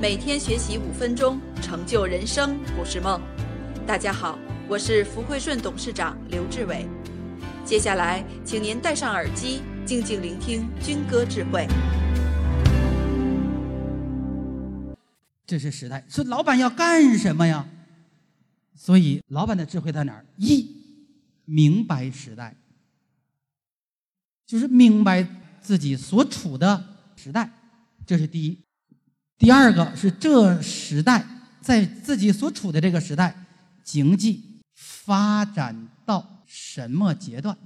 每天学习五分钟，成就人生不是梦。大家好，我是福汇顺董事长刘志伟。接下来，请您戴上耳机，静静聆听军歌智慧。这是时代，说老板要干什么呀？所以老板的智慧在哪儿？一，明白时代，就是明白自己所处的时代，这是第一。第二个是这时代在自己所处的这个时代，经济发展到什么阶段？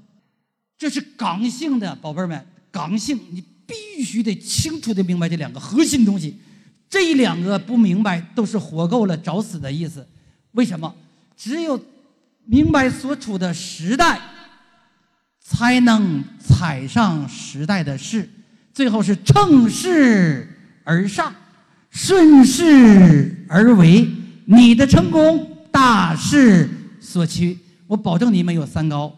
这是刚性的，宝贝儿们，刚性，你必须得清楚的明白这两个核心东西。这两个不明白，都是活够了找死的意思。为什么？只有明白所处的时代，才能踩上时代的势，最后是乘势而上，顺势而为。你的成功大势所趋。我保证你没有三高，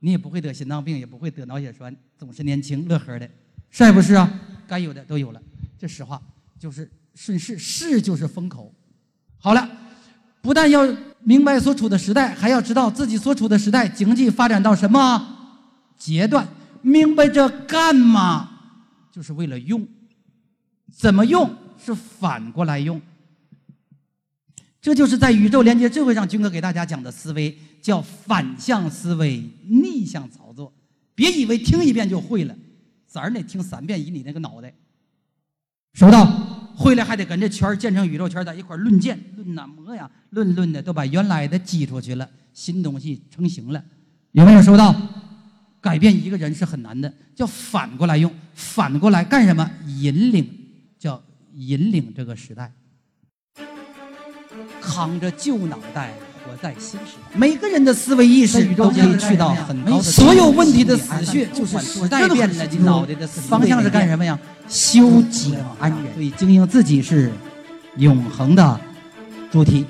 你也不会得心脏病，也不会得脑血栓，总是年轻乐呵的，是还不是啊？该有的都有了，这实话就是顺势，势就是风口。好了，不但要明白所处的时代，还要知道自己所处的时代经济发展到什么阶段。明白这干嘛？就是为了用，怎么用是反过来用。这就是在宇宙连接智慧上，军哥给大家讲的思维叫反向思维、逆向操作。别以为听一遍就会了，咱儿得听三遍，以你那个脑袋。收到，回来还得跟这圈儿建成宇宙圈儿在一块儿论剑、论那么呀、论论的，都把原来的挤出去了，新东西成型了。有没有收到？改变一个人是很难的，叫反过来用，反过来干什么？引领，叫引领这个时代。扛着旧脑袋活在新时代，每个人的思维意识都可以去到很高的。所有问题的死穴就是时代变了，你脑袋的方向是干什么呀？修己安人。所以经营自己是永恒的主题。